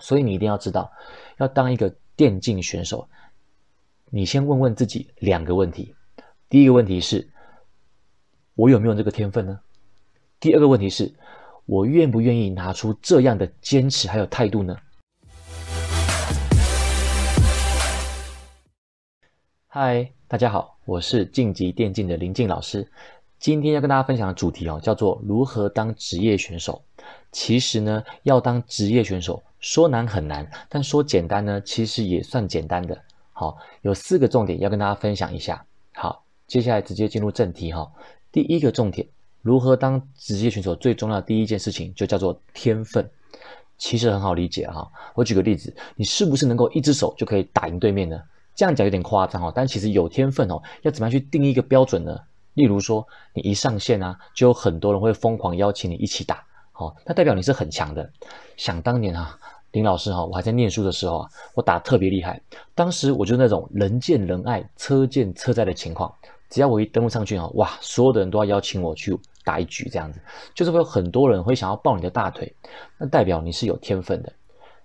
所以你一定要知道，要当一个电竞选手，你先问问自己两个问题。第一个问题是，我有没有这个天分呢？第二个问题是，我愿不愿意拿出这样的坚持还有态度呢？嗨，大家好，我是晋级电竞的林静老师。今天要跟大家分享的主题哦，叫做如何当职业选手。其实呢，要当职业选手，说难很难，但说简单呢，其实也算简单的。好，有四个重点要跟大家分享一下。好，接下来直接进入正题哈。第一个重点，如何当职业选手最重要的第一件事情就叫做天分。其实很好理解哈。我举个例子，你是不是能够一只手就可以打赢对面呢？这样讲有点夸张哦，但其实有天分哦，要怎么样去定义一个标准呢？例如说，你一上线啊，就有很多人会疯狂邀请你一起打，哦，那代表你是很强的。想当年啊，林老师哈，我还在念书的时候啊，我打特别厉害。当时我就那种人见人爱、车见车载的情况，只要我一登录上去啊，哇，所有的人都要邀请我去打一局，这样子，就是会有很多人会想要抱你的大腿，那代表你是有天分的。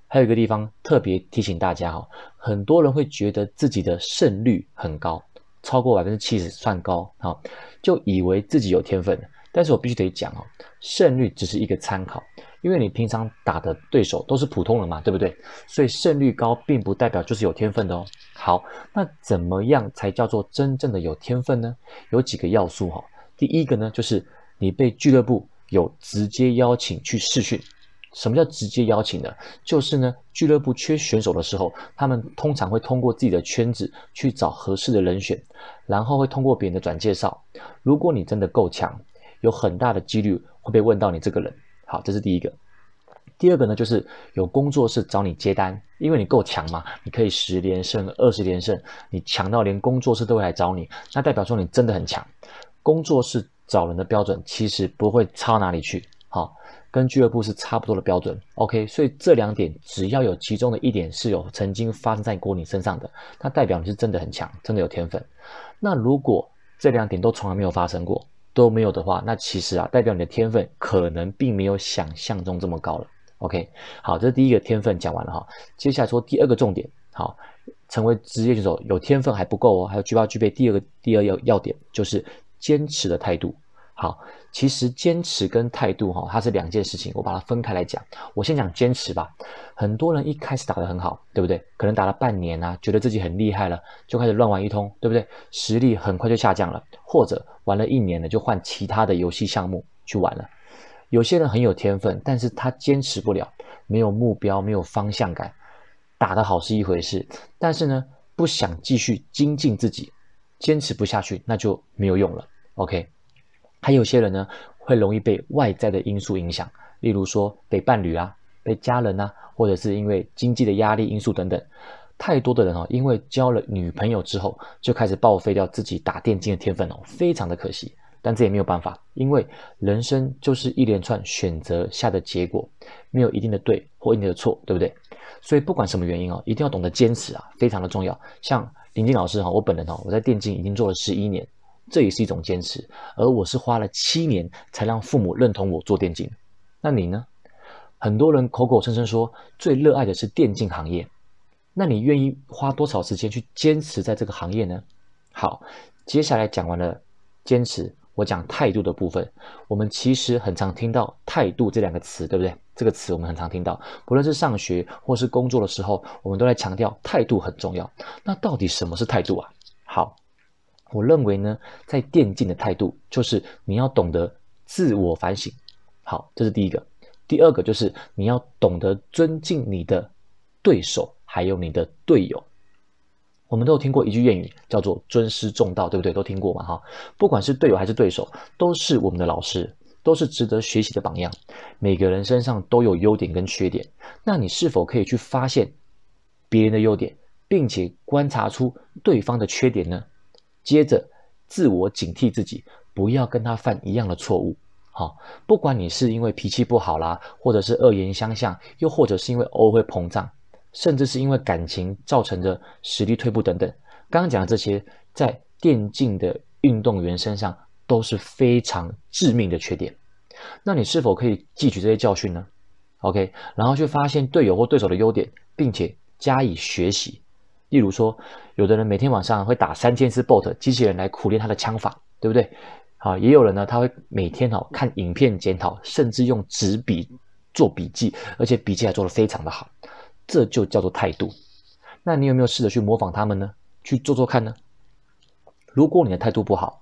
还有一个地方特别提醒大家哈，很多人会觉得自己的胜率很高，超过百分之七十算高哈，就以为自己有天分。但是我必须得讲哦，胜率只是一个参考，因为你平常打的对手都是普通人嘛，对不对？所以胜率高并不代表就是有天分的哦。好，那怎么样才叫做真正的有天分呢？有几个要素哈。第一个呢，就是你被俱乐部有直接邀请去试训。什么叫直接邀请呢？就是呢，俱乐部缺选手的时候，他们通常会通过自己的圈子去找合适的人选，然后会通过别人的转介绍。如果你真的够强，有很大的几率会被问到你这个人。好，这是第一个。第二个呢，就是有工作室找你接单，因为你够强嘛，你可以十连胜、二十连胜，你强到连工作室都会来找你，那代表说你真的很强。工作室找人的标准其实不会差哪里去。好。跟俱乐部是差不多的标准，OK，所以这两点只要有其中的一点是有曾经发生在过你身上的，那代表你是真的很强，真的有天分。那如果这两点都从来没有发生过，都没有的话，那其实啊，代表你的天分可能并没有想象中这么高了，OK。好，这是第一个天分讲完了哈，接下来说第二个重点，好，成为职业选手有天分还不够哦，还有具不具备第二个第二要要点，就是坚持的态度。好，其实坚持跟态度哈，它是两件事情，我把它分开来讲。我先讲坚持吧。很多人一开始打得很好，对不对？可能打了半年啊，觉得自己很厉害了，就开始乱玩一通，对不对？实力很快就下降了，或者玩了一年了，就换其他的游戏项目去玩了。有些人很有天分，但是他坚持不了，没有目标，没有方向感。打得好是一回事，但是呢，不想继续精进自己，坚持不下去，那就没有用了。OK。还有些人呢，会容易被外在的因素影响，例如说被伴侣啊、被家人啊，或者是因为经济的压力因素等等。太多的人哦，因为交了女朋友之后，就开始报废掉自己打电竞的天分哦，非常的可惜。但这也没有办法，因为人生就是一连串选择下的结果，没有一定的对或一定的错，对不对？所以不管什么原因哦，一定要懂得坚持啊，非常的重要。像林静老师哈，我本人哈，我在电竞已经做了十一年。这也是一种坚持，而我是花了七年才让父母认同我做电竞。那你呢？很多人口口声声说最热爱的是电竞行业，那你愿意花多少时间去坚持在这个行业呢？好，接下来讲完了坚持，我讲态度的部分。我们其实很常听到“态度”这两个词，对不对？这个词我们很常听到，不论是上学或是工作的时候，我们都在强调态度很重要。那到底什么是态度啊？好。我认为呢，在电竞的态度就是你要懂得自我反省。好，这是第一个。第二个就是你要懂得尊敬你的对手，还有你的队友。我们都有听过一句谚语，叫做“尊师重道”，对不对？都听过嘛？哈，不管是队友还是对手，都是我们的老师，都是值得学习的榜样。每个人身上都有优点跟缺点，那你是否可以去发现别人的优点，并且观察出对方的缺点呢？接着，自我警惕自己，不要跟他犯一样的错误。好，不管你是因为脾气不好啦，或者是恶言相向，又或者是因为偶尔会膨胀，甚至是因为感情造成的实力退步等等。刚刚讲的这些，在电竞的运动员身上都是非常致命的缺点。那你是否可以汲取这些教训呢 OK，然后去发现队友或对手的优点，并且加以学习。例如说，有的人每天晚上会打三千次 BOT 机器人来苦练他的枪法，对不对？好，也有人呢，他会每天哈看影片检讨，甚至用纸笔做笔记，而且笔记还做得非常的好，这就叫做态度。那你有没有试着去模仿他们呢？去做做看呢？如果你的态度不好，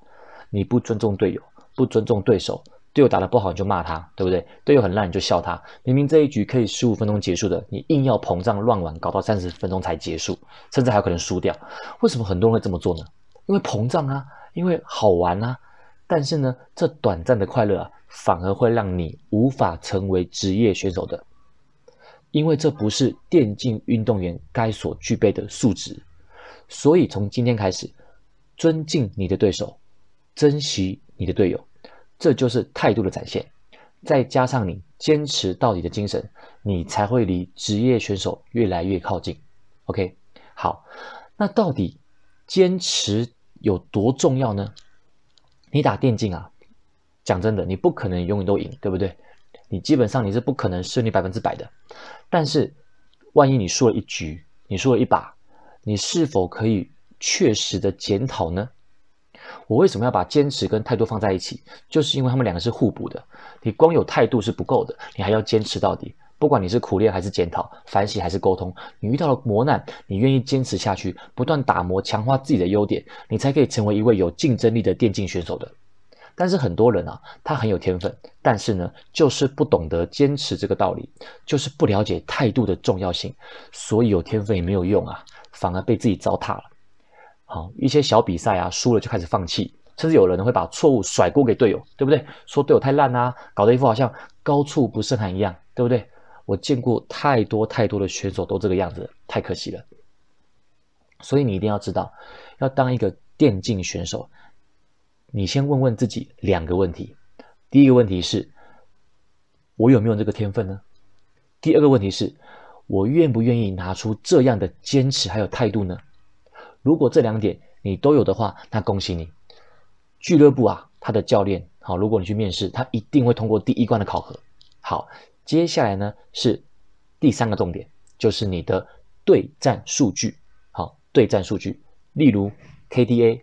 你不尊重队友，不尊重对手，队友打得不好你就骂他，对不对？队友很烂你就笑他。明明这一局可以十五分钟结束的，你硬要膨胀乱玩，搞到三十分钟才结束，甚至还有可能输掉。为什么很多人会这么做呢？因为膨胀啊，因为好玩啊。但是呢，这短暂的快乐啊，反而会让你无法成为职业选手的，因为这不是电竞运动员该所具备的素质。所以从今天开始，尊敬你的对手，珍惜你的队友，这就是态度的展现。再加上你坚持到底的精神，你才会离职业选手越来越靠近。OK，好，那到底坚持有多重要呢？你打电竞啊，讲真的，你不可能永远都赢，对不对？你基本上你是不可能胜率百分之百的。但是，万一你输了一局，你输了一把，你是否可以确实的检讨呢？我为什么要把坚持跟态度放在一起？就是因为他们两个是互补的。你光有态度是不够的，你还要坚持到底。不管你是苦练还是检讨、反省还是沟通，你遇到了磨难，你愿意坚持下去，不断打磨、强化自己的优点，你才可以成为一位有竞争力的电竞选手的。但是很多人啊，他很有天分，但是呢，就是不懂得坚持这个道理，就是不了解态度的重要性，所以有天分也没有用啊，反而被自己糟蹋了。好，一些小比赛啊，输了就开始放弃，甚至有人会把错误甩锅给队友，对不对？说队友太烂啊，搞得一副好像高处不胜寒一样，对不对？我见过太多太多的选手都这个样子，太可惜了。所以你一定要知道，要当一个电竞选手，你先问问自己两个问题。第一个问题是，我有没有这个天分呢？第二个问题是，我愿不愿意拿出这样的坚持还有态度呢？如果这两点你都有的话，那恭喜你。俱乐部啊，他的教练好，如果你去面试，他一定会通过第一关的考核。好，接下来呢是第三个重点，就是你的对战数据。好，对战数据，例如 KDA、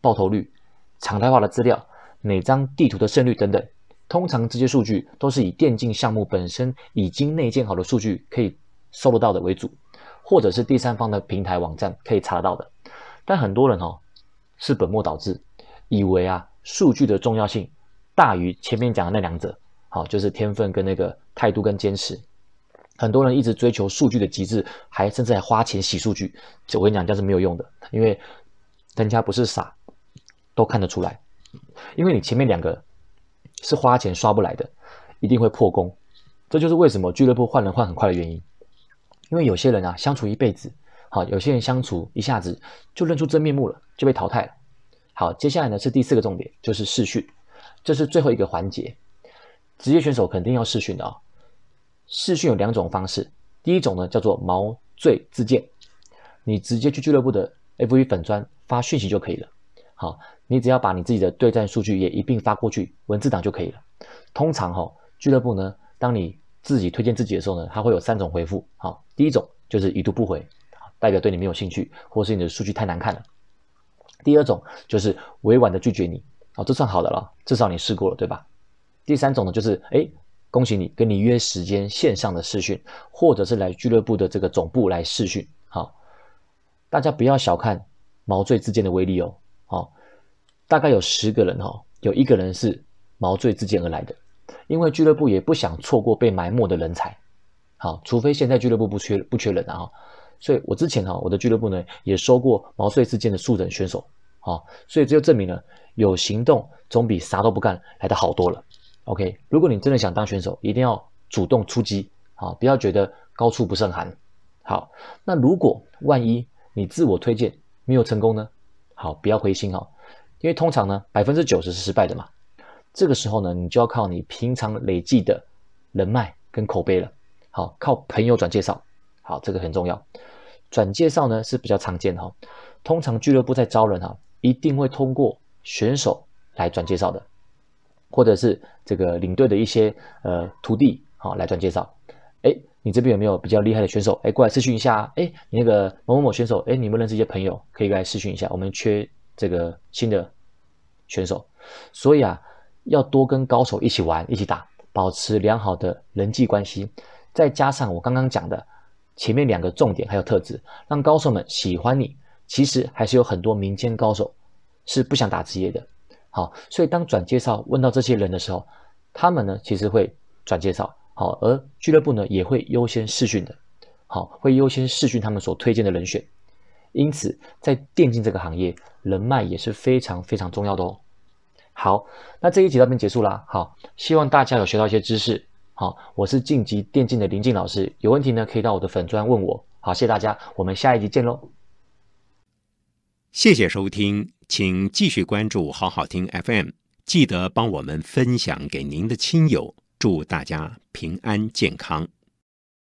爆头率、常态化的资料、每张地图的胜率等等。通常这些数据都是以电竞项目本身已经内建好的数据可以收得到的为主，或者是第三方的平台网站可以查得到的。但很多人哦是本末倒置，以为啊数据的重要性大于前面讲的那两者，好，就是天分跟那个态度跟坚持。很多人一直追求数据的极致，还甚至还花钱洗数据，我跟你讲这是没有用的，因为人家不是傻，都看得出来。因为你前面两个是花钱刷不来的，一定会破功。这就是为什么俱乐部换人换很快的原因。因为有些人啊相处一辈子。好，有些人相处一下子就认出真面目了，就被淘汰了。好，接下来呢是第四个重点，就是视讯，这是最后一个环节。职业选手肯定要视讯的啊、哦。视讯有两种方式，第一种呢叫做毛遂自荐，你直接去俱乐部的 F V 粉专发讯息就可以了。好，你只要把你自己的对战数据也一并发过去，文字档就可以了。通常哈、哦，俱乐部呢，当你自己推荐自己的时候呢，它会有三种回复。好，第一种就是已读不回。代表对你没有兴趣，或是你的数据太难看了。第二种就是委婉的拒绝你，哦，这算好的了，至少你试过了，对吧？第三种呢，就是哎，恭喜你，跟你约时间线上的试训，或者是来俱乐部的这个总部来试训。好，大家不要小看毛遂自荐的威力哦。好，大概有十个人哈，有一个人是毛遂自荐而来的，因为俱乐部也不想错过被埋没的人才。好，除非现在俱乐部不缺不缺人啊。所以我之前哈，我的俱乐部呢也收过毛遂自荐的素人选手，好，所以这就证明了有行动总比啥都不干来的好多了。OK，如果你真的想当选手，一定要主动出击，好，不要觉得高处不胜寒。好，那如果万一你自我推荐没有成功呢？好，不要灰心哈，因为通常呢百分之九十是失败的嘛。这个时候呢，你就要靠你平常累积的人脉跟口碑了。好，靠朋友转介绍。好，这个很重要。转介绍呢是比较常见的哈，通常俱乐部在招人哈，一定会通过选手来转介绍的，或者是这个领队的一些呃徒弟好来转介绍。哎，你这边有没有比较厉害的选手？哎，过来咨询一下。哎，你那个某某某选手，哎，你们认识一些朋友，可以过来咨询一下。我们缺这个新的选手，所以啊，要多跟高手一起玩，一起打，保持良好的人际关系，再加上我刚刚讲的前面两个重点还有特质，让高手们喜欢你。其实还是有很多民间高手是不想打职业的。好，所以当转介绍问到这些人的时候，他们呢其实会转介绍，好，而俱乐部呢也会优先试训的，好，会优先试训他们所推荐的人选。因此，在电竞这个行业，人脉也是非常非常重要的哦。好，那这一集到这边结束啦。好，希望大家有学到一些知识。好，我是晋级电竞的林静老师，有问题呢可以到我的粉专问我。好，谢谢大家，我们下一集见喽。谢谢收听，请继续关注好好听 FM，记得帮我们分享给您的亲友，祝大家平安健康。